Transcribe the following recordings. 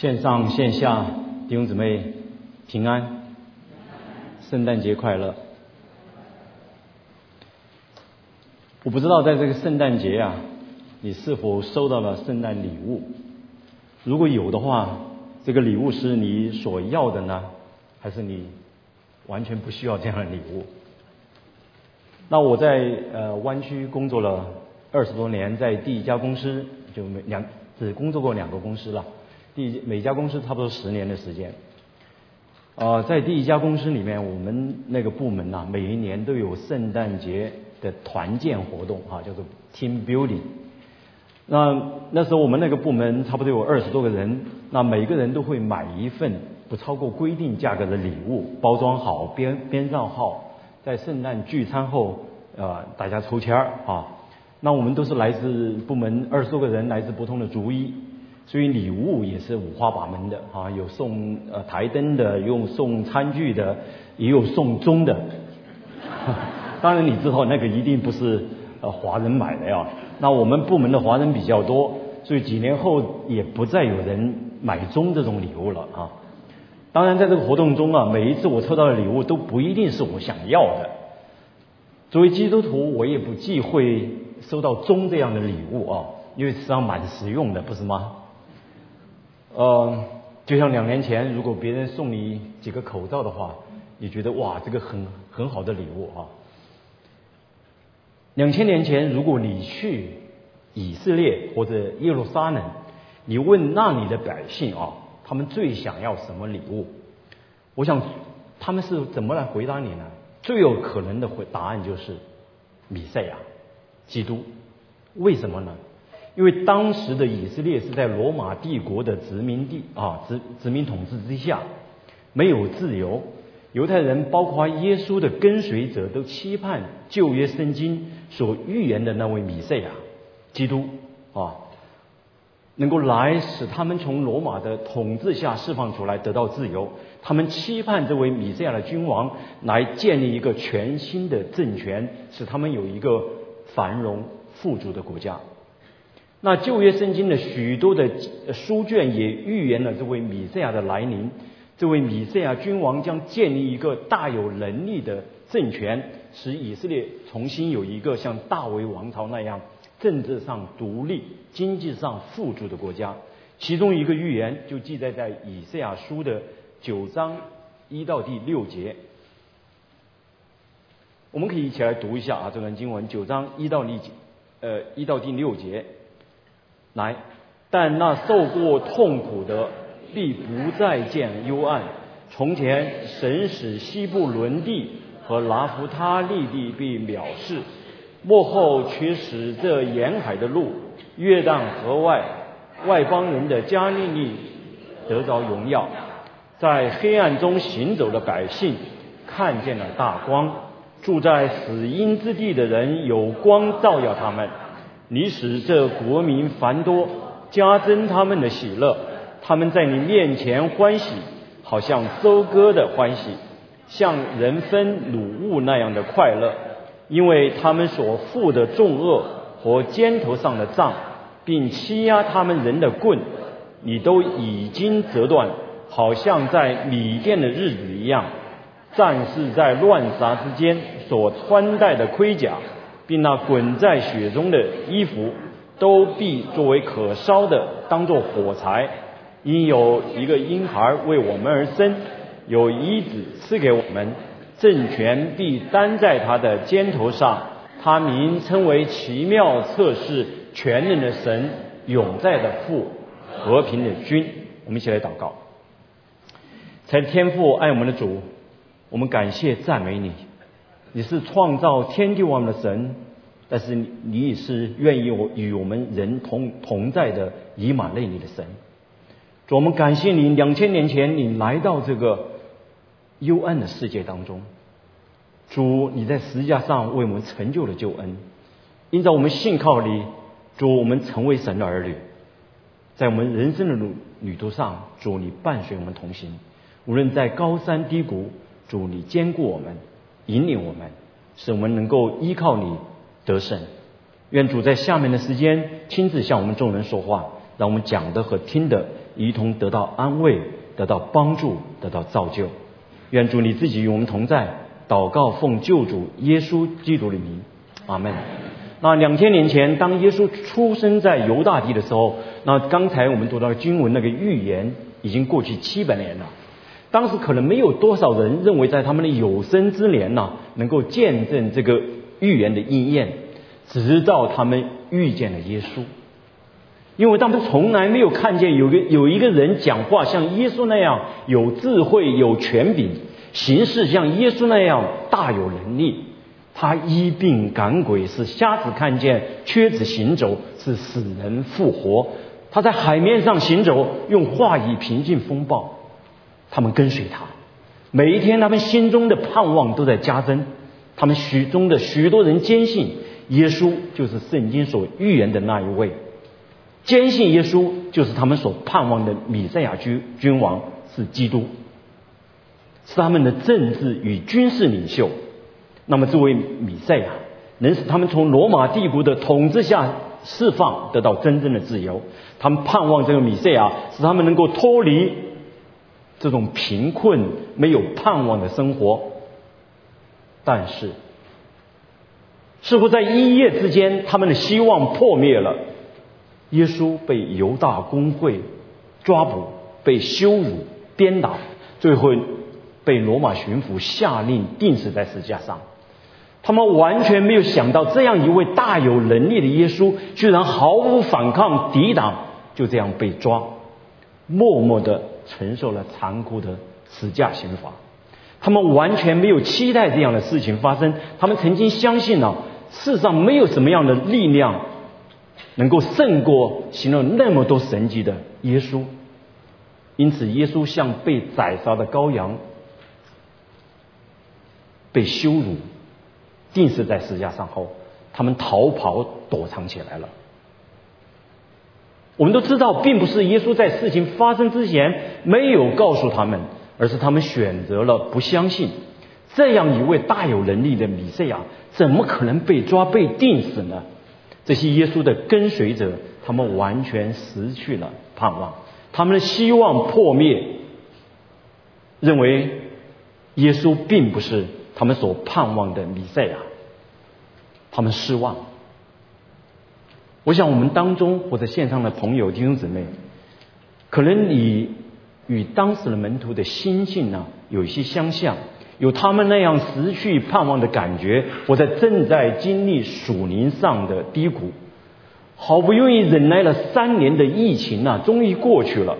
线上线下弟兄姊妹平安，圣诞节快乐！我不知道在这个圣诞节啊，你是否收到了圣诞礼物？如果有的话，这个礼物是你所要的呢，还是你完全不需要这样的礼物？那我在呃湾区工作了二十多年，在第一家公司就没两只工作过两个公司了。第每家公司差不多十年的时间，呃，在第一家公司里面，我们那个部门呐，每一年都有圣诞节的团建活动啊，叫做 team building。那那时候我们那个部门差不多有二十多个人，那每个人都会买一份不超过规定价格的礼物，包装好编编上号，在圣诞聚餐后，呃，大家抽签儿啊。那我们都是来自部门二十多个人，来自不同的族裔。所以礼物也是五花八门的啊，有送呃台灯的，有送餐具的，也有送钟的。当然你知道那个一定不是呃华人买的呀。那我们部门的华人比较多，所以几年后也不再有人买钟这种礼物了啊。当然在这个活动中啊，每一次我抽到的礼物都不一定是我想要的。作为基督徒，我也不忌讳收到钟这样的礼物啊，因为实际上蛮实用的，不是吗？呃，就像两年前，如果别人送你几个口罩的话，你觉得哇，这个很很好的礼物啊。两千年前，如果你去以色列或者耶路撒冷，你问那里的百姓啊，他们最想要什么礼物？我想他们是怎么来回答你呢？最有可能的回答案就是米赛亚，基督。为什么呢？因为当时的以色列是在罗马帝国的殖民地啊，殖殖民统治之下，没有自由。犹太人包括耶稣的跟随者都期盼旧约圣经所预言的那位米赛亚，基督啊，能够来使他们从罗马的统治下释放出来，得到自由。他们期盼这位米赛亚的君王来建立一个全新的政权，使他们有一个繁荣富足的国家。那旧约圣经的许多的书卷也预言了这位米赛亚的来临，这位米赛亚君王将建立一个大有能力的政权，使以色列重新有一个像大卫王朝那样政治上独立、经济上富足的国家。其中一个预言就记载在以赛亚书的九章一到第六节，我们可以一起来读一下啊，这段经文九章一到第呃一到第六节。来，但那受过痛苦的必不再见幽暗。从前神使西部伦地和拿弗他利地被藐视，幕后却使这沿海的路、约旦河外外邦人的加利利得着荣耀。在黑暗中行走的百姓看见了大光，住在死荫之地的人有光照耀他们。你使这国民繁多，加增他们的喜乐。他们在你面前欢喜，好像收割的欢喜，像人分掳物那样的快乐。因为他们所负的重恶和肩头上的杖，并欺压他们人的棍，你都已经折断，好像在米店的日子一样。战士在乱杀之间所穿戴的盔甲。并那滚在雪中的衣服，都必作为可烧的，当作火柴。因有一个婴孩为我们而生，有一子赐给我们，政权必担在他的肩头上。他名称为奇妙测试全能的神，永在的父，和平的君。我们一起来祷告。才天父爱我们的主，我们感谢赞美你。你是创造天地万物的神，但是你也是愿意我与我们人同同在的以马内利的神。主，我们感谢你，两千年前你来到这个幽暗的世界当中。主，你在十字架上为我们成就了救恩，因着我们信靠你，主，我们成为神的儿女。在我们人生的路旅途上，主你伴随我们同行，无论在高山低谷，主你坚固我们。引领我们，使我们能够依靠你得胜。愿主在下面的时间亲自向我们众人说话，让我们讲的和听的一同得到安慰，得到帮助，得到造就。愿主你自己与我们同在。祷告奉救主耶稣基督的名，阿门。那两千年前，当耶稣出生在犹大地的时候，那刚才我们读到经文那个预言已经过去七百年了。当时可能没有多少人认为在他们的有生之年呢，能够见证这个预言的应验，直到他们遇见了耶稣。因为他们从来没有看见有个有一个人讲话像耶稣那样有智慧、有权柄，行事像耶稣那样大有能力。他医病赶鬼，是瞎子看见，瘸子行走，是死人复活。他在海面上行走，用话语平静风暴。他们跟随他，每一天他们心中的盼望都在加增。他们许中的许多人坚信耶稣就是圣经所预言的那一位。坚信耶稣就是他们所盼望的米赛亚君君王是基督，是他们的政治与军事领袖。那么这位米赛亚能使他们从罗马帝国的统治下释放，得到真正的自由。他们盼望这个米赛亚使他们能够脱离这种贫困、没有盼望的生活。但是，似乎在一夜之间，他们的希望破灭了。耶稣被犹大公会抓捕，被羞辱、鞭打，最后被罗马巡抚下令钉死在石架上。他们完全没有想到，这样一位大有能力的耶稣，居然毫无反抗、抵挡，就这样被抓，默默的承受了残酷的死架刑罚。他们完全没有期待这样的事情发生。他们曾经相信呢，世上没有什么样的力量。能够胜过行了那么多神迹的耶稣，因此耶稣像被宰杀的羔羊，被羞辱，钉死在石架上后，他们逃跑躲藏起来了。我们都知道，并不是耶稣在事情发生之前没有告诉他们，而是他们选择了不相信。这样一位大有能力的米赛亚，怎么可能被抓被定死呢？这些耶稣的跟随者，他们完全失去了盼望，他们的希望破灭，认为耶稣并不是他们所盼望的米赛亚，他们失望。我想我们当中或者线上的朋友弟兄姊妹，可能你与当时的门徒的心境呢有一些相像。有他们那样失去盼望的感觉，或者正在经历属灵上的低谷，好不容易忍耐了三年的疫情啊，终于过去了。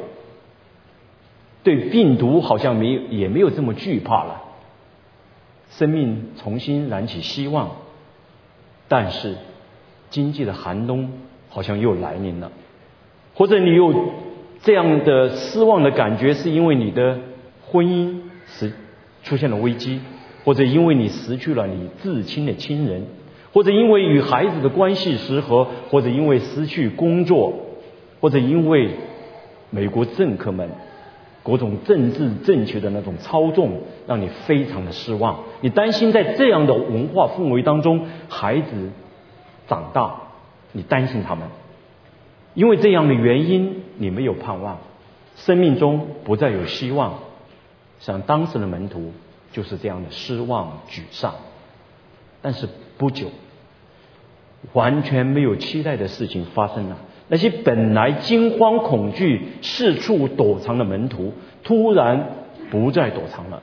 对病毒好像没有，也没有这么惧怕了。生命重新燃起希望，但是经济的寒冬好像又来临了。或者你有这样的失望的感觉，是因为你的婚姻是。出现了危机，或者因为你失去了你至亲的亲人，或者因为与孩子的关系失和，或者因为失去工作，或者因为美国政客们各种政治正确的那种操纵，让你非常的失望。你担心在这样的文化氛围当中，孩子长大，你担心他们，因为这样的原因，你没有盼望，生命中不再有希望。像当时的门徒就是这样的失望沮丧，但是不久，完全没有期待的事情发生了。那些本来惊慌恐惧、四处躲藏的门徒，突然不再躲藏了。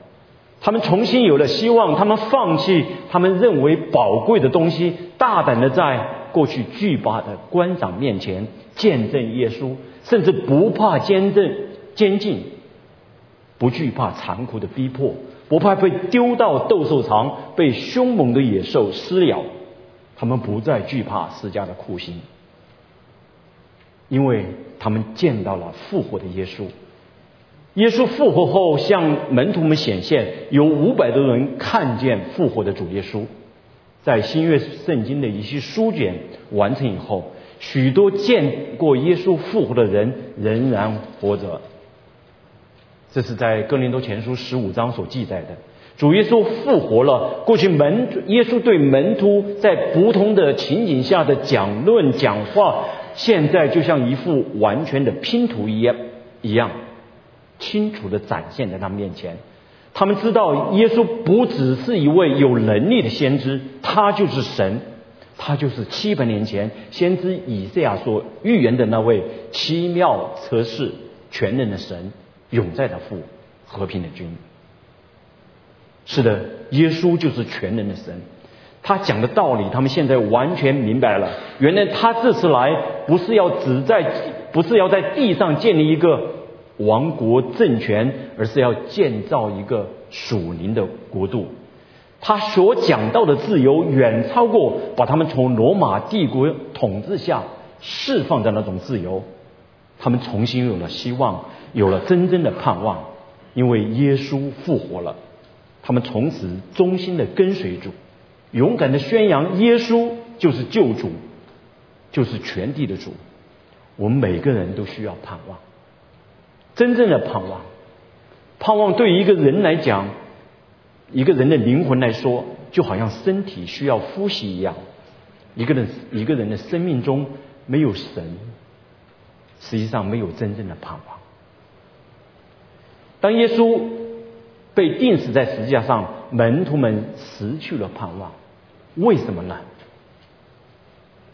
他们重新有了希望，他们放弃他们认为宝贵的东西，大胆的在过去惧怕的官长面前见证耶稣，甚至不怕监正监禁。不惧怕残酷的逼迫，不怕被丢到斗兽场，被凶猛的野兽撕咬。他们不再惧怕施加的酷刑，因为他们见到了复活的耶稣。耶稣复活后向门徒们显现，有五百多人看见复活的主耶稣。在新约圣经的一些书卷完成以后，许多见过耶稣复活的人仍然活着。这是在哥林多前书十五章所记载的，主耶稣复活了。过去门耶稣对门徒在不同的情景下的讲论讲话，现在就像一幅完全的拼图一样，一样清楚的展现在他们面前。他们知道耶稣不只是一位有能力的先知，他就是神，他就是七百年前先知以赛亚所预言的那位奇妙测试全能的神，永在的父，和平的君。是的，耶稣就是全能的神。他讲的道理，他们现在完全明白了。原来他这次来，不是要只在，不是要在地上建立一个王国政权，而是要建造一个属灵的国度。他所讲到的自由，远超过把他们从罗马帝国统治下释放的那种自由。他们重新有了希望，有了真正的盼望，因为耶稣复活了。他们从此忠心的跟随主。勇敢的宣扬耶稣就是救主，就是全地的主。我们每个人都需要盼望，真正的盼望。盼望对于一个人来讲，一个人的灵魂来说，就好像身体需要呼吸一样。一个人一个人的生命中没有神，实际上没有真正的盼望。当耶稣被钉死在十字架上。门徒们失去了盼望，为什么呢？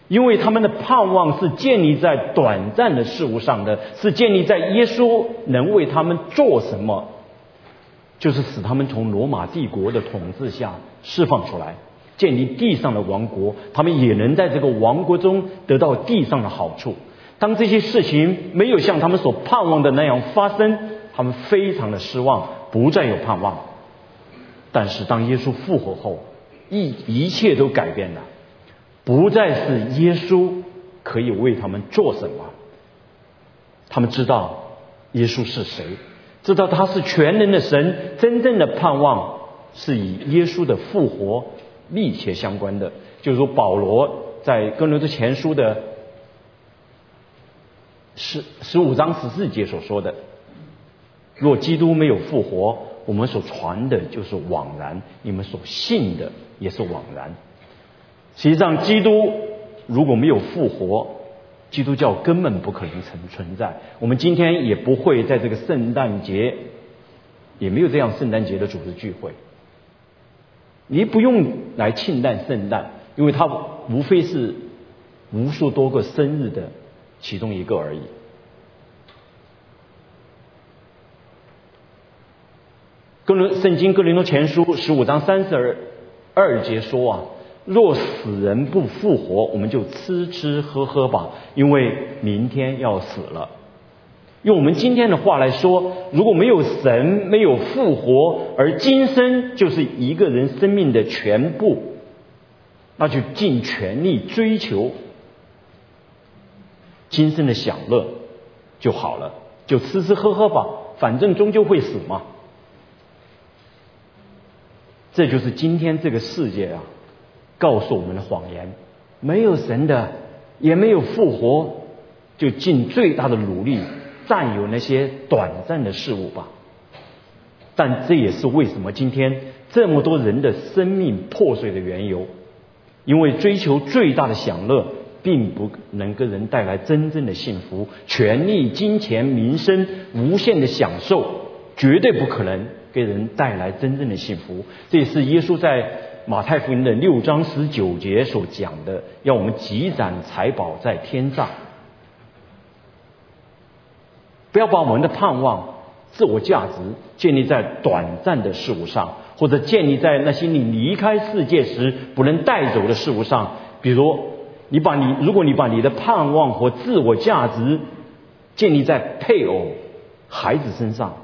因为他们的盼望是建立在短暂的事物上的，是建立在耶稣能为他们做什么，就是使他们从罗马帝国的统治下释放出来，建立地上的王国，他们也能在这个王国中得到地上的好处。当这些事情没有像他们所盼望的那样发生，他们非常的失望，不再有盼望。但是当耶稣复活后，一一切都改变了，不再是耶稣可以为他们做什么。他们知道耶稣是谁，知道他是全能的神，真正的盼望是以耶稣的复活密切相关的。就如保罗在哥林多前书的十十五章十四节所说的：“若基督没有复活。”我们所传的就是枉然，你们所信的也是枉然。实际上，基督如果没有复活，基督教根本不可能存存在。我们今天也不会在这个圣诞节，也没有这样圣诞节的组织聚会。你不用来庆诞圣诞，因为它无非是无数多个生日的其中一个而已。哥林圣经哥林多前书十五章三十二二节说啊，若死人不复活，我们就吃吃喝喝吧，因为明天要死了。用我们今天的话来说，如果没有神，没有复活，而今生就是一个人生命的全部，那就尽全力追求今生的享乐就好了，就吃吃喝喝吧，反正终究会死嘛。这就是今天这个世界啊，告诉我们的谎言：没有神的，也没有复活，就尽最大的努力占有那些短暂的事物吧。但这也是为什么今天这么多人的生命破碎的缘由，因为追求最大的享乐，并不能给人带来真正的幸福。权力、金钱、名声、无限的享受，绝对不可能。给人带来真正的幸福，这也是耶稣在马太福音的六章十九节所讲的，要我们积攒财宝在天上，不要把我们的盼望、自我价值建立在短暂的事物上，或者建立在那些你离开世界时不能带走的事物上。比如，你把你如果你把你的盼望和自我价值建立在配偶、孩子身上。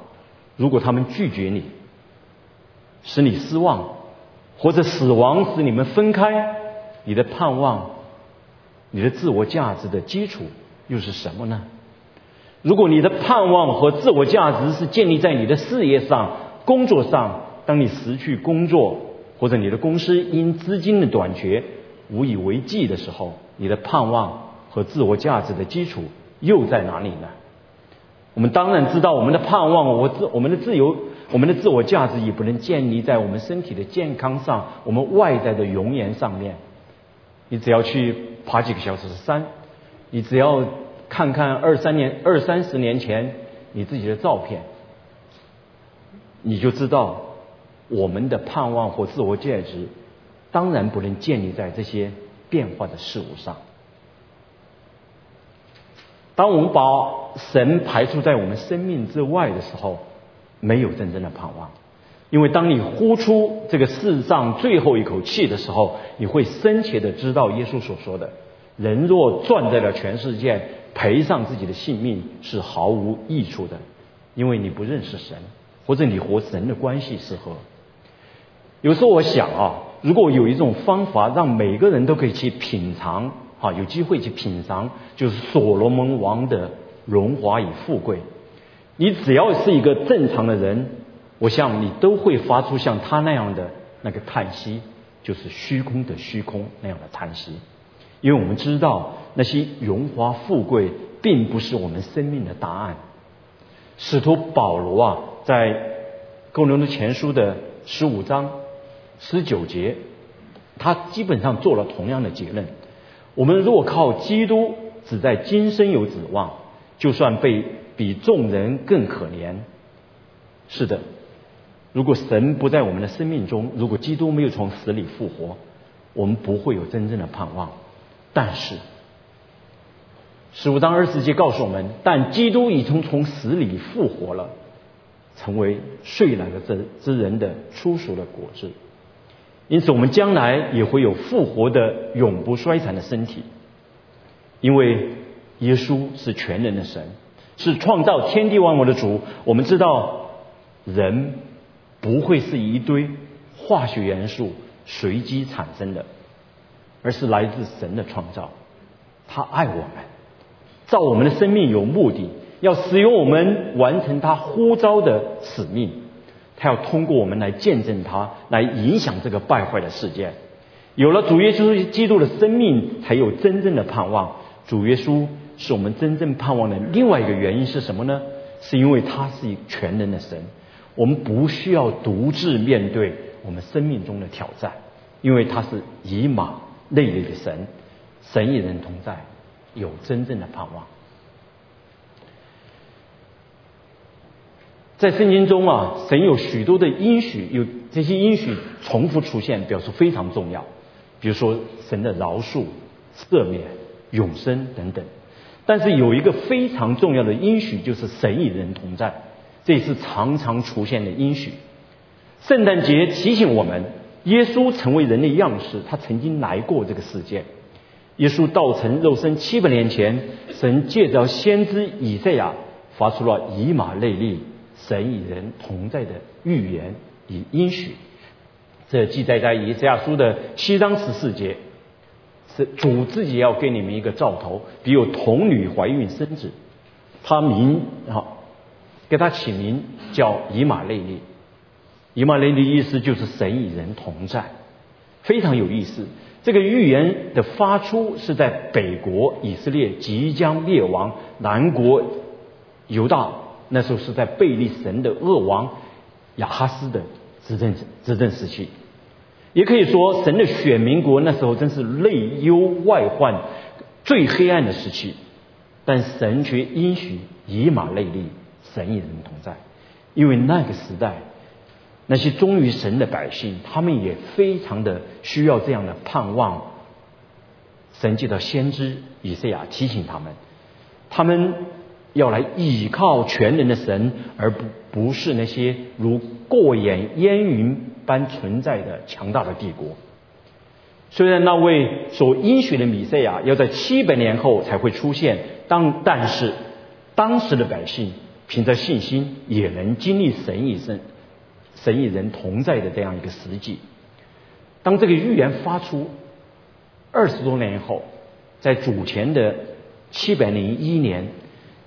如果他们拒绝你，使你失望，或者死亡使你们分开，你的盼望、你的自我价值的基础又是什么呢？如果你的盼望和自我价值是建立在你的事业上、工作上，当你失去工作，或者你的公司因资金的短缺无以为继的时候，你的盼望和自我价值的基础又在哪里呢？我们当然知道，我们的盼望，我自我们的自由，我们的自我价值也不能建立在我们身体的健康上，我们外在的容颜上面。你只要去爬几个小时山，你只要看看二三年、二三十年前你自己的照片，你就知道我们的盼望或自我价值，当然不能建立在这些变化的事物上。当我们把神排除在我们生命之外的时候，没有真正的盼望。因为当你呼出这个世上最后一口气的时候，你会深切的知道耶稣所说的：“人若赚在了全世界，赔上自己的性命是毫无益处的。”因为你不认识神，或者你和神的关系是何？有时候我想啊，如果有一种方法让每个人都可以去品尝。啊，有机会去品尝，就是所罗门王的荣华与富贵。你只要是一个正常的人，我想你都会发出像他那样的那个叹息，就是虚空的虚空那样的叹息。因为我们知道那些荣华富贵并不是我们生命的答案。使徒保罗啊，在哥林多前书的十五章十九节，他基本上做了同样的结论。我们若靠基督，只在今生有指望，就算被比众人更可怜。是的，如果神不在我们的生命中，如果基督没有从死里复活，我们不会有真正的盼望。但是，十五章二十节告诉我们，但基督已经从死里复活了，成为睡了的之之人的初熟的果子。因此，我们将来也会有复活的、永不衰残的身体，因为耶稣是全能的神，是创造天地万物的主。我们知道，人不会是一堆化学元素随机产生的，而是来自神的创造。他爱我们，造我们的生命有目的，要使用我们完成他呼召的使命。他要通过我们来见证他，来影响这个败坏的世界。有了主耶稣基督的生命，才有真正的盼望。主耶稣是我们真正盼望的另外一个原因是什么呢？是因为他是全能的神，我们不需要独自面对我们生命中的挑战，因为他是以马内利的神，神与人同在，有真正的盼望。在圣经中啊，神有许多的应许，有这些应许重复出现，表示非常重要。比如说神的饶恕、赦免、永生等等。但是有一个非常重要的应许，就是神与人同在，这也是常常出现的应许。圣诞节提醒我们，耶稣成为人的样式，他曾经来过这个世界。耶稣道成肉身七百年前，神借着先知以赛亚发出了以马内利。神与人同在的预言与应许，这记载在以赛亚书的七章十四节。是主自己要给你们一个兆头，比如童女怀孕生子，他名啊，给他起名叫以马内利。以马内利意思就是神与人同在，非常有意思。这个预言的发出是在北国以色列即将灭亡，南国犹大。那时候是在贝利神的恶王亚哈斯的执政执政时期，也可以说神的选民国那时候真是内忧外患最黑暗的时期，但神却应许以马内利，神与人同在，因为那个时代那些忠于神的百姓，他们也非常的需要这样的盼望。神借到先知以赛亚提醒他们，他们。要来倚靠全能的神，而不不是那些如过眼烟云般存在的强大的帝国。虽然那位所应许的米赛亚要在七百年后才会出现，当但是当时的百姓凭着信心也能经历神与神、神与人同在的这样一个实际。当这个预言发出二十多年以后，在主前的七百零一年。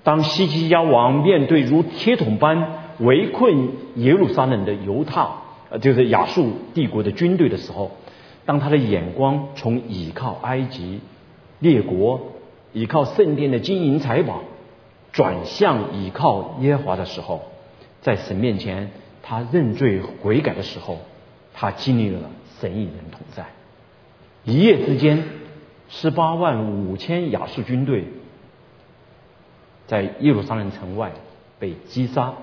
当西西家王面对如铁桶般围困耶路撒冷的犹太，就是亚述帝国的军队的时候，当他的眼光从倚靠埃及列国、倚靠圣殿的金银财宝，转向倚靠耶和华的时候，在神面前他认罪悔改的时候，他经历了神与人同在，一夜之间，十八万五千亚述军队在耶路撒冷城外被击杀。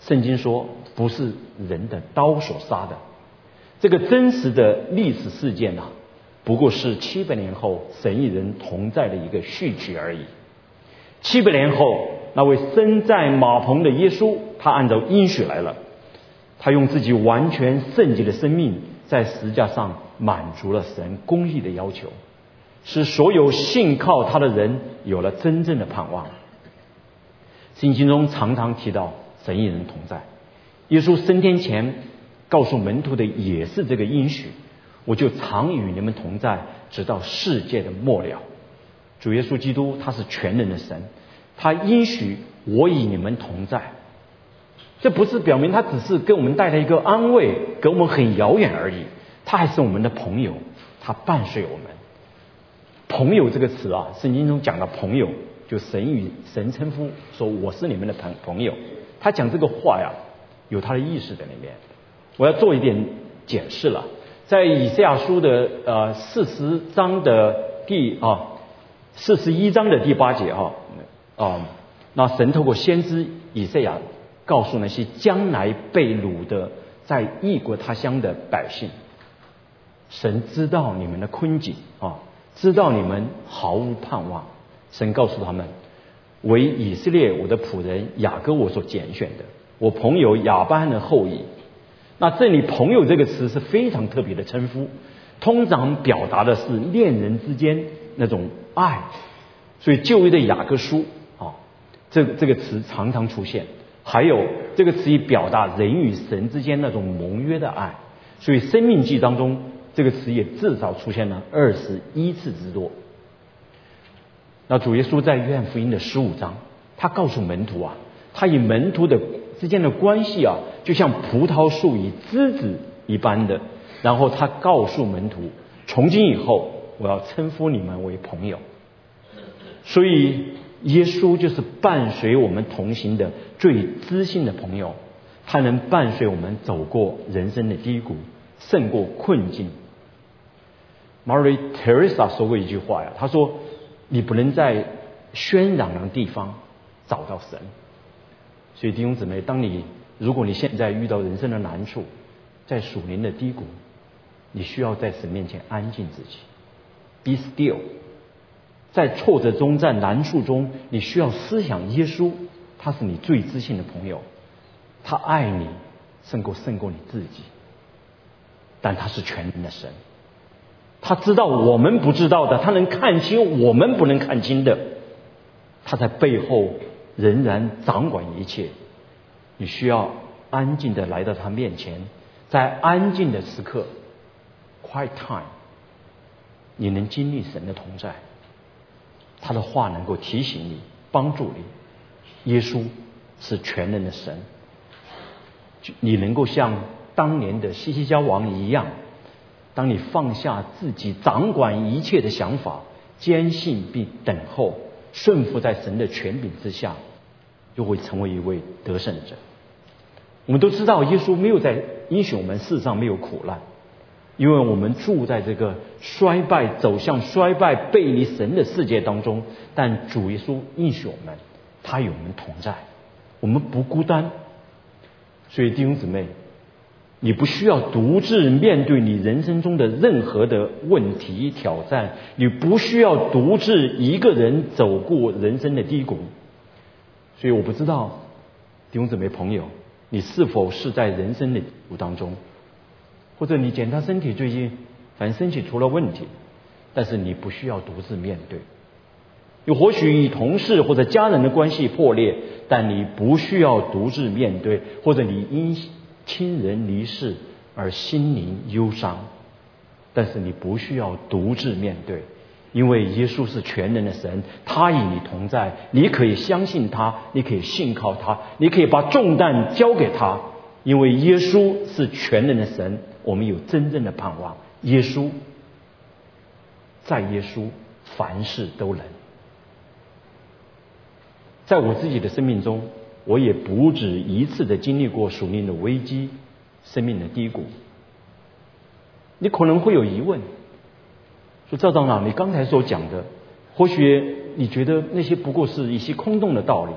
圣经说不是人的刀所杀的，这个真实的历史事件呐，不过是七百年后神与人同在的一个序曲而已。七百年后，那位身在马棚的耶稣，他按照应许来了，他用自己完全圣洁的生命，在十字架上满足了神公义的要求，使所有信靠他的人有了真正的盼望。圣经中常常提到。神与人同在，耶稣升天前告诉门徒的也是这个应许，我就常与你们同在，直到世界的末了。主耶稣基督他是全能的神，他应许我与你们同在，这不是表明他只是给我们带来一个安慰，给我们很遥远而已，他还是我们的朋友，他伴随我们。朋友这个词啊，圣经中讲的朋友，就神与神称呼说我是你们的朋朋友。他讲这个话呀，有他的意识在里面。我要做一点解释了，在以赛亚书的呃四十章的第啊四十一章的第八节哈啊，那神透过先知以赛亚告诉那些将来被掳的在异国他乡的百姓，神知道你们的困境啊，知道你们毫无盼望，神告诉他们。为以色列我的仆人雅各我所拣选的，我朋友亚伯的后裔。那这里“朋友”这个词是非常特别的称呼，通常表达的是恋人之间那种爱。所以旧约的雅各书啊，这这个词常常出现。还有这个词以表达人与神之间那种盟约的爱。所以生命记当中这个词也至少出现了二十一次之多。那主耶稣在约翰福音的十五章，他告诉门徒啊，他与门徒的之间的关系啊，就像葡萄树与枝子一般的。然后他告诉门徒，从今以后，我要称呼你们为朋友。所以耶稣就是伴随我们同行的最知心的朋友，他能伴随我们走过人生的低谷，胜过困境。mari Teresa 说过一句话呀，他说。你不能在喧嚷的地方找到神，所以弟兄姊妹，当你如果你现在遇到人生的难处，在属灵的低谷，你需要在神面前安静自己，be still。在挫折中，在难处中，你需要思想耶稣，他是你最知心的朋友，他爱你胜过胜过你自己，但他是全能的神。他知道我们不知道的，他能看清我们不能看清的，他在背后仍然掌管一切。你需要安静的来到他面前，在安静的时刻，quiet time，你能经历神的同在，他的话能够提醒你、帮助你。耶稣是全能的神，你能够像当年的西西家王一样。当你放下自己掌管一切的想法，坚信并等候，顺服在神的权柄之下，就会成为一位得胜者。我们都知道，耶稣没有在应许我们世上没有苦难，因为我们住在这个衰败、走向衰败、背离神的世界当中。但主耶稣应许我们，他与我们同在，我们不孤单。所以弟兄姊妹。你不需要独自面对你人生中的任何的问题挑战，你不需要独自一个人走过人生的低谷。所以我不知道弟兄姊妹朋友，你是否是在人生的低谷当中，或者你检查身体最近反正身体出了问题，但是你不需要独自面对。又或许与同事或者家人的关系破裂，但你不需要独自面对，或者你因。亲人离世而心灵忧伤，但是你不需要独自面对，因为耶稣是全能的神，他与你同在，你可以相信他，你可以信靠他，你可以把重担交给他，因为耶稣是全能的神，我们有真正的盼望。耶稣，在耶稣凡事都能。在我自己的生命中。我也不止一次的经历过属灵的危机、生命的低谷。你可能会有疑问：说赵长老，你刚才所讲的，或许你觉得那些不过是一些空洞的道理，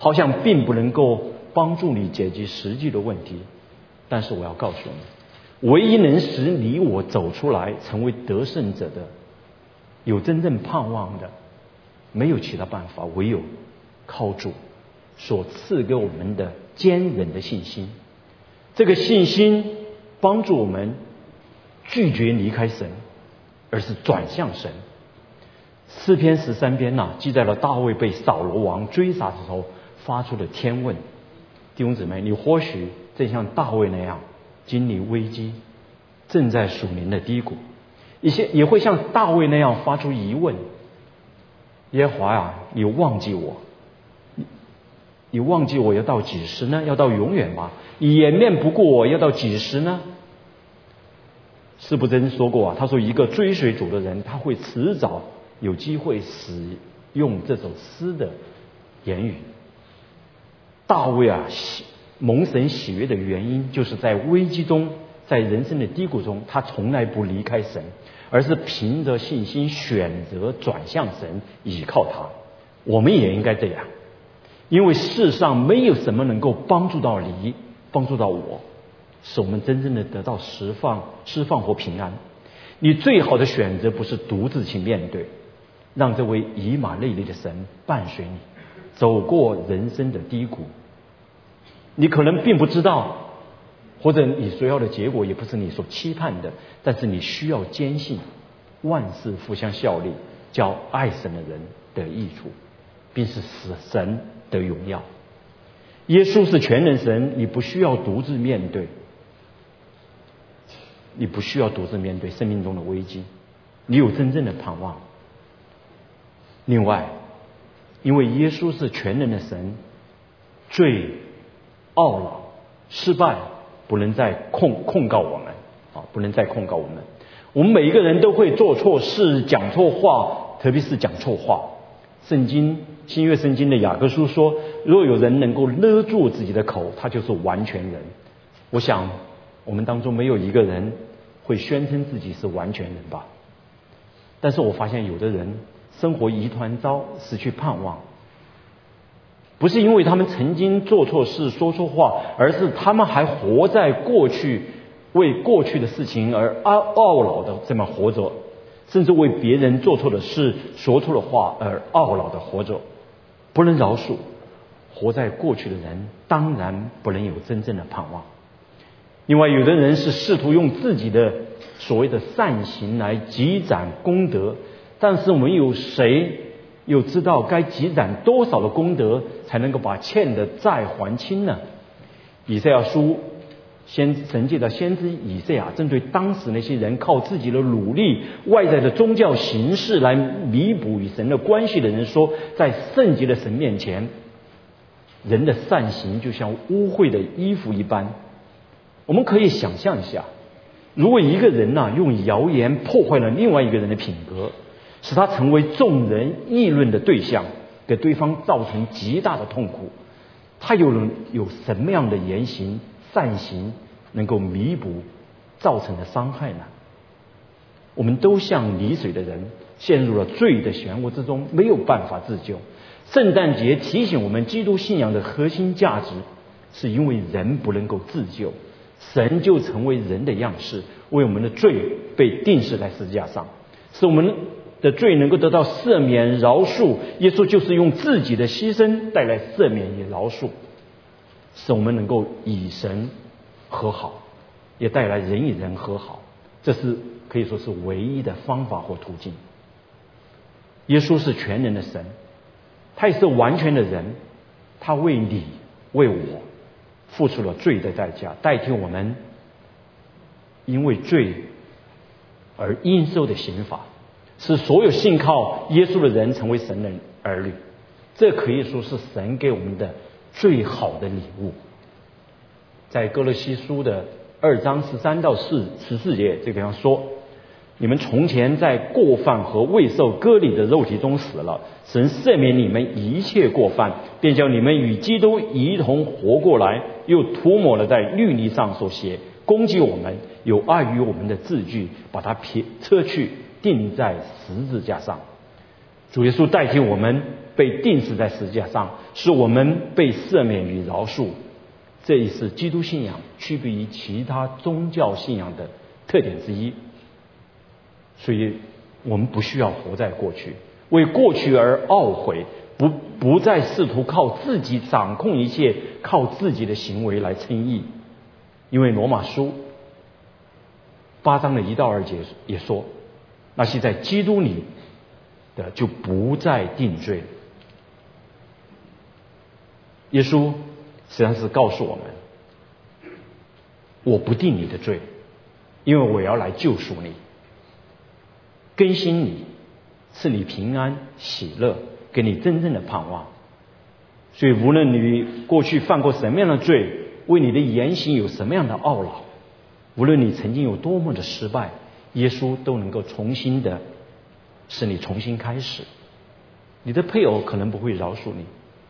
好像并不能够帮助你解决实际的问题。但是我要告诉你，唯一能使你我走出来成为得胜者的，有真正盼望的，没有其他办法，唯有靠主所赐给我们的坚韧的信心。这个信心帮助我们拒绝离开神。而是转向神。四篇十三篇呐，记载了大卫被扫罗王追杀的时候发出的天问。弟兄姊妹，你或许正像大卫那样经历危机，正在属灵的低谷，一些也会像大卫那样发出疑问：耶和华呀，你忘记我？你忘记我要到几时呢？要到永远吗？你掩面不顾我要到几时呢？施不真说过啊，他说一个追随主的人，他会迟早有机会使用这首诗的言语。大卫啊，喜蒙神喜悦的原因，就是在危机中，在人生的低谷中，他从来不离开神，而是凭着信心选择转向神，依靠他。我们也应该这样，因为世上没有什么能够帮助到你，帮助到我。使我们真正的得到释放、释放和平安。你最好的选择不是独自去面对，让这位以马内利的神伴随你走过人生的低谷。你可能并不知道，或者你所要的结果也不是你所期盼的，但是你需要坚信万事互相效力，叫爱神的人得益处，并是使神的荣耀。耶稣是全能神，你不需要独自面对。你不需要独自面对生命中的危机，你有真正的盼望。另外，因为耶稣是全能的神，罪、懊恼、失败不能再控控告我们啊，不能再控告我们。我们每一个人都会做错事、讲错话，特别是讲错话。圣经新约圣经的雅各书说：“若有人能够勒住自己的口，他就是完全人。”我想。我们当中没有一个人会宣称自己是完全人吧？但是我发现有的人生活一团糟，失去盼望，不是因为他们曾经做错事、说错话，而是他们还活在过去，为过去的事情而懊懊恼的这么活着，甚至为别人做错的事、说错的话而懊恼的活着，不能饶恕。活在过去的人，当然不能有真正的盼望。另外，有的人是试图用自己的所谓的善行来积攒功德，但是我们有谁又知道该积攒多少的功德才能够把欠的债还清呢？以赛亚书先神界的先知以赛亚，针对当时那些人靠自己的努力、外在的宗教形式来弥补与神的关系的人说，在圣洁的神面前，人的善行就像污秽的衣服一般。我们可以想象一下，如果一个人呐用谣言破坏了另外一个人的品格，使他成为众人议论的对象，给对方造成极大的痛苦，他又能有什么样的言行善行能够弥补造成的伤害呢？我们都像溺水的人，陷入了罪的漩涡之中，没有办法自救。圣诞节提醒我们，基督信仰的核心价值，是因为人不能够自救。神就成为人的样式，为我们的罪被钉死在十字架上，使我们的罪能够得到赦免饶恕。耶稣就是用自己的牺牲带来赦免与饶恕，使我们能够与神和好，也带来人与人和好。这是可以说是唯一的方法或途径。耶稣是全能的神，他也是完全的人，他为你为我。付出了罪的代价，代替我们因为罪而应受的刑罚，使所有信靠耶稣的人成为神的儿女。这可以说是神给我们的最好的礼物。在哥罗西书的二章十三到四十四节这个地方说。你们从前在过犯和未受割礼的肉体中死了，神赦免你们一切过犯，便叫你们与基督一同活过来，又涂抹了在律例上所写攻击我们、有碍于我们的字句，把它撇撤去，钉在十字架上。主耶稣代替我们被钉死在十字架上，使我们被赦免与饶恕。这也是基督信仰区别于其他宗教信仰的特点之一。所以，我们不需要活在过去，为过去而懊悔，不不再试图靠自己掌控一切，靠自己的行为来称义。因为罗马书八章的一到二节也说，那些在基督里的就不再定罪。耶稣实际上是告诉我们，我不定你的罪，因为我要来救赎你。更新你，赐你平安喜乐，给你真正的盼望。所以，无论你过去犯过什么样的罪，为你的言行有什么样的懊恼，无论你曾经有多么的失败，耶稣都能够重新的使你重新开始。你的配偶可能不会饶恕你，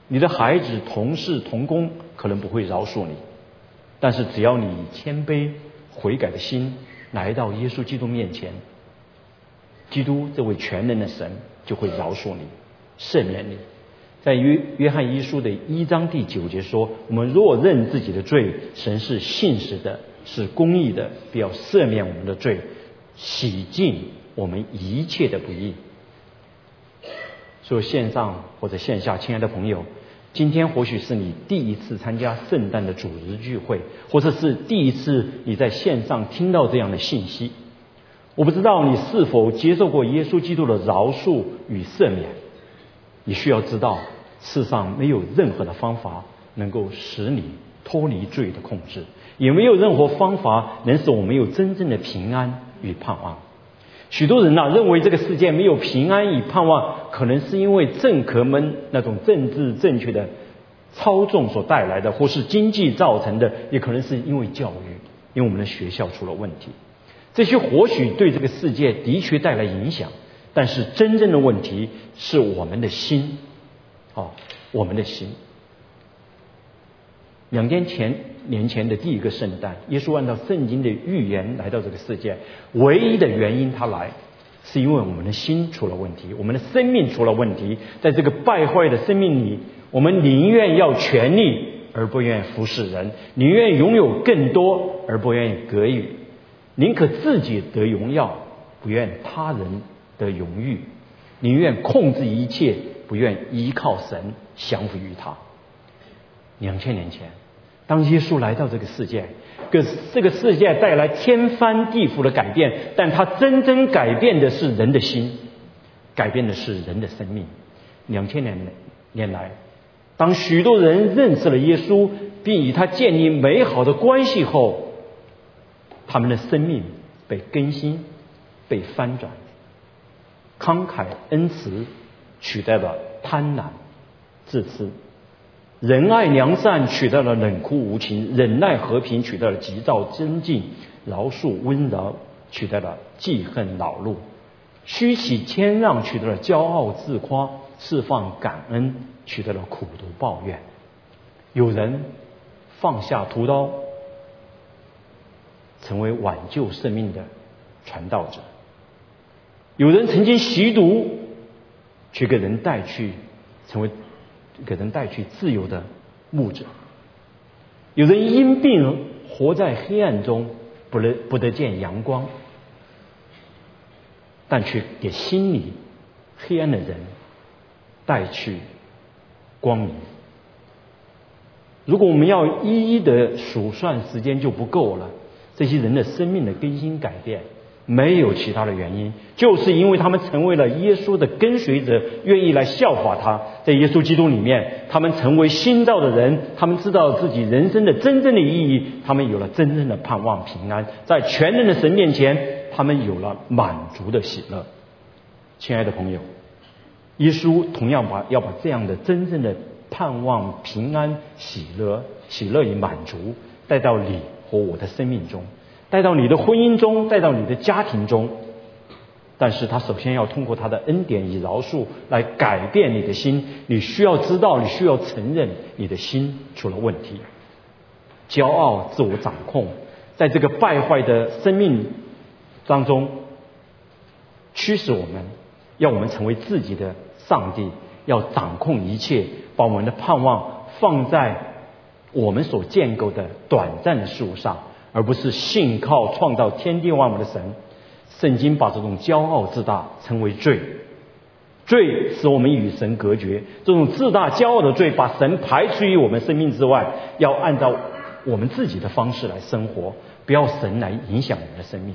你的孩子、同事、同工可能不会饶恕你，但是只要你以谦卑悔改的心来到耶稣基督面前。基督这位全能的神就会饶恕你、赦免你。在约约翰一书的一章第九节说：“我们若认自己的罪，神是信实的，是公义的，必要赦免我们的罪，洗净我们一切的不义。”所以线上或者线下，亲爱的朋友，今天或许是你第一次参加圣诞的主日聚会，或者是第一次你在线上听到这样的信息。我不知道你是否接受过耶稣基督的饶恕与赦免。你需要知道，世上没有任何的方法能够使你脱离罪的控制，也没有任何方法能使我们有真正的平安与盼望。许多人呐认为这个世界没有平安与盼望，可能是因为政客们那种政治正确的操纵所带来的，或是经济造成的，也可能是因为教育，因为我们的学校出了问题。这些或许对这个世界的确带来影响，但是真正的问题是我们的心，啊，我们的心。两天前年前的第一个圣诞，耶稣按照圣经的预言来到这个世界，唯一的原因他来，是因为我们的心出了问题，我们的生命出了问题，在这个败坏的生命里，我们宁愿要权力而不愿服侍人，宁愿拥有更多而不愿意给予。宁可自己得荣耀，不愿他人得荣誉；宁愿控制一切，不愿依靠神降服于他。两千年前，当耶稣来到这个世界，给这个世界带来天翻地覆的改变，但他真正改变的是人的心，改变的是人的生命。两千年年来，当许多人认识了耶稣，并与他建立美好的关系后，他们的生命被更新、被翻转，慷慨恩慈取代了贪婪、自私；仁爱良善取代了冷酷无情；忍耐和平取代了急躁增进；饶恕温柔取代了记恨恼怒；虚起谦让取代了骄傲自夸；释放感恩取代了苦毒抱怨。有人放下屠刀。成为挽救生命的传道者。有人曾经吸毒，却给人带去成为给人带去自由的牧者。有人因病活在黑暗中，不能不得见阳光，但却给心里黑暗的人带去光明。如果我们要一一的数算，时间就不够了。这些人的生命的更新改变，没有其他的原因，就是因为他们成为了耶稣的跟随者，愿意来效法他。在耶稣基督里面，他们成为新造的人，他们知道自己人生的真正的意义，他们有了真正的盼望平安，在全能的神面前，他们有了满足的喜乐。亲爱的朋友，耶稣同样把要把这样的真正的盼望平安喜乐喜乐与满足带到你。和我的生命中，带到你的婚姻中，带到你的家庭中。但是他首先要通过他的恩典与饶恕来改变你的心。你需要知道，你需要承认你的心出了问题。骄傲、自我掌控，在这个败坏的生命当中，驱使我们，要我们成为自己的上帝，要掌控一切，把我们的盼望放在我们所建构的短暂的事物上，而不是信靠创造天地万物的神。圣经把这种骄傲自大称为罪，罪使我们与神隔绝。这种自大骄傲的罪，把神排除于我们生命之外。要按照我们自己的方式来生活，不要神来影响我们的生命。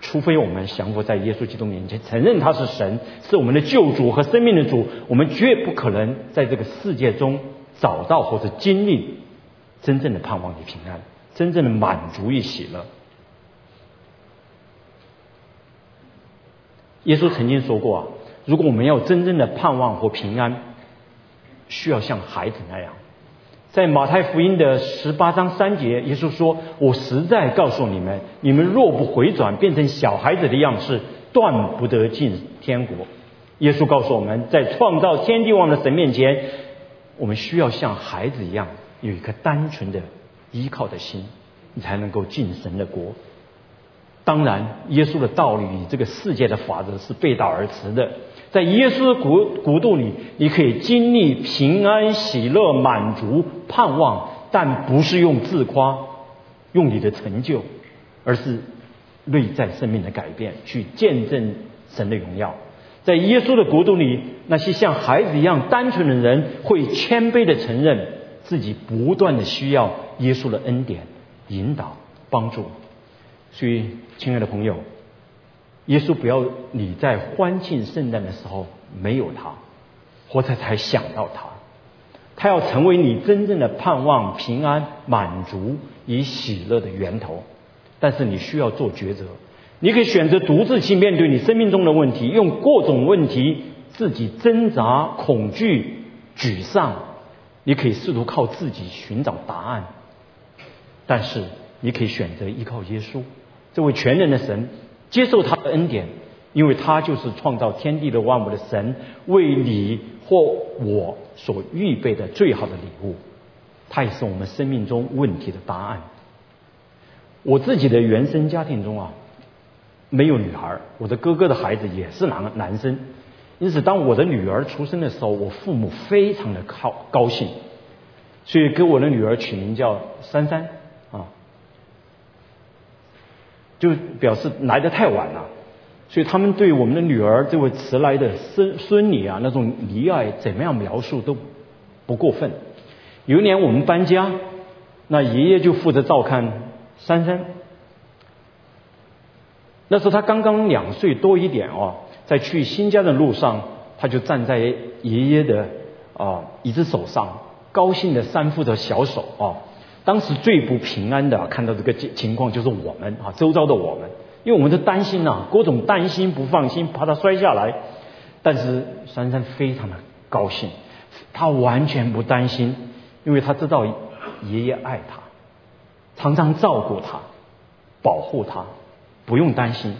除非我们降服在耶稣基督面前，承认他是神，是我们的救主和生命的主，我们绝不可能在这个世界中找到或者经历真正的盼望与平安，真正的满足与喜乐。耶稣曾经说过啊，如果我们要真正的盼望和平安，需要像孩子那样。在马太福音的十八章三节，耶稣说：“我实在告诉你们，你们若不回转，变成小孩子的样式，断不得进天国。”耶稣告诉我们在创造天地万的神面前，我们需要像孩子一样，有一颗单纯的依靠的心，你才能够进神的国。当然，耶稣的道理与这个世界的法则是背道而驰的。在耶稣的国国度里，你可以经历平安、喜乐、满足、盼望，但不是用自夸、用你的成就，而是内在生命的改变，去见证神的荣耀。在耶稣的国度里，那些像孩子一样单纯的人，会谦卑的承认自己不断的需要耶稣的恩典、引导、帮助。所以，亲爱的朋友，耶稣不要你在欢庆圣诞的时候没有他，或者才想到他。他要成为你真正的盼望、平安、满足与喜乐的源头。但是你需要做抉择，你可以选择独自去面对你生命中的问题，用各种问题自己挣扎、恐惧、沮丧。你可以试图靠自己寻找答案，但是你可以选择依靠耶稣。这位全能的神，接受他的恩典，因为他就是创造天地的万物的神，为你或我所预备的最好的礼物。他也是我们生命中问题的答案。我自己的原生家庭中啊，没有女孩，我的哥哥的孩子也是男男生，因此当我的女儿出生的时候，我父母非常的高高兴，所以给我的女儿取名叫珊珊啊。就表示来的太晚了，所以他们对我们的女儿这位迟来的孙孙女啊，那种溺爱怎么样描述都不过分。有一年我们搬家，那爷爷就负责照看珊珊。那时候他刚刚两岁多一点哦，在去新家的路上，他就站在爷爷的啊一只手上，高兴的三副着小手啊。当时最不平安的看到这个情况就是我们啊，周遭的我们，因为我们都担心呐，各种担心不放心，怕他摔下来。但是珊珊非常的高兴，他完全不担心，因为他知道爷爷爱他，常常照顾他，保护他，不用担心。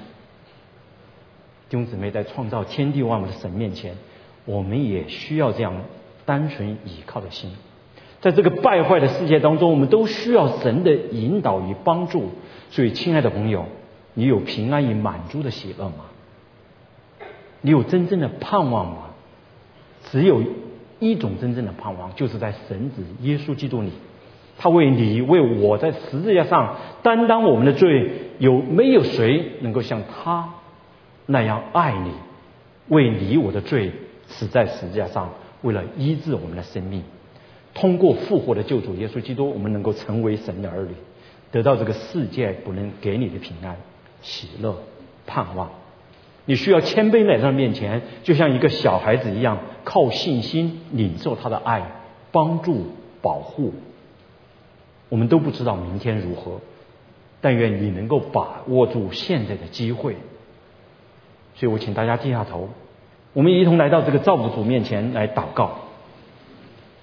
弟兄姊妹，在创造天地万物的神面前，我们也需要这样单纯倚靠的心。在这个败坏的世界当中，我们都需要神的引导与帮助。所以，亲爱的朋友，你有平安与满足的喜乐吗？你有真正的盼望吗？只有一种真正的盼望，就是在神子耶稣基督里，他为你为我在十字架上担当我们的罪。有没有谁能够像他那样爱你，为你我的罪死在十字架上，为了医治我们的生命？通过复活的救主耶稣基督，我们能够成为神的儿女，得到这个世界不能给你的平安、喜乐、盼望。你需要谦卑来到面前，就像一个小孩子一样，靠信心领受他的爱、帮助、保护。我们都不知道明天如何，但愿你能够把握住现在的机会。所以我请大家低下头，我们一同来到这个造物主面前来祷告。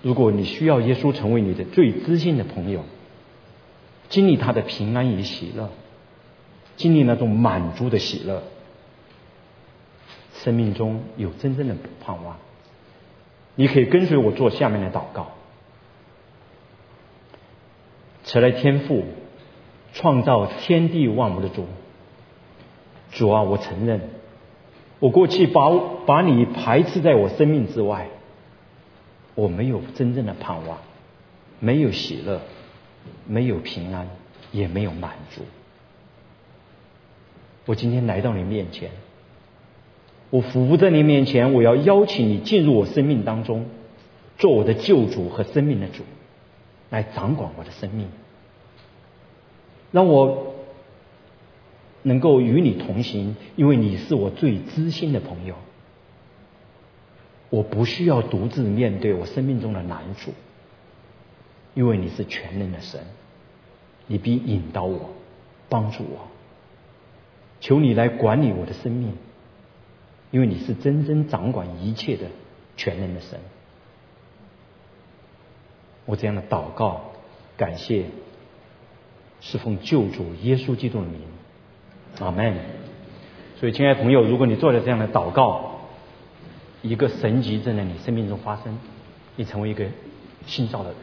如果你需要耶稣成为你的最知心的朋友，经历他的平安与喜乐，经历那种满足的喜乐，生命中有真正的盼望，你可以跟随我做下面的祷告：，慈来天父，创造天地万物的主，主啊，我承认，我过去把把你排斥在我生命之外，我没有真正的盼望，没有喜乐，没有平安，也没有满足。我今天来到你面前，我伏在你面前，我要邀请你进入我生命当中，做我的救主和生命的主，来掌管我的生命，让我能够与你同行，因为你是我最知心的朋友。我不需要独自面对我生命中的难处，因为你是全能的神，你必引导我，帮助我。求你来管理我的生命，因为你是真正掌管一切的全能的神。我这样的祷告，感谢，是奉救主耶稣基督的名，阿门。所以，亲爱的朋友，如果你做了这样的祷告，一个神迹正在你生命中发生，你成为一个新造的人。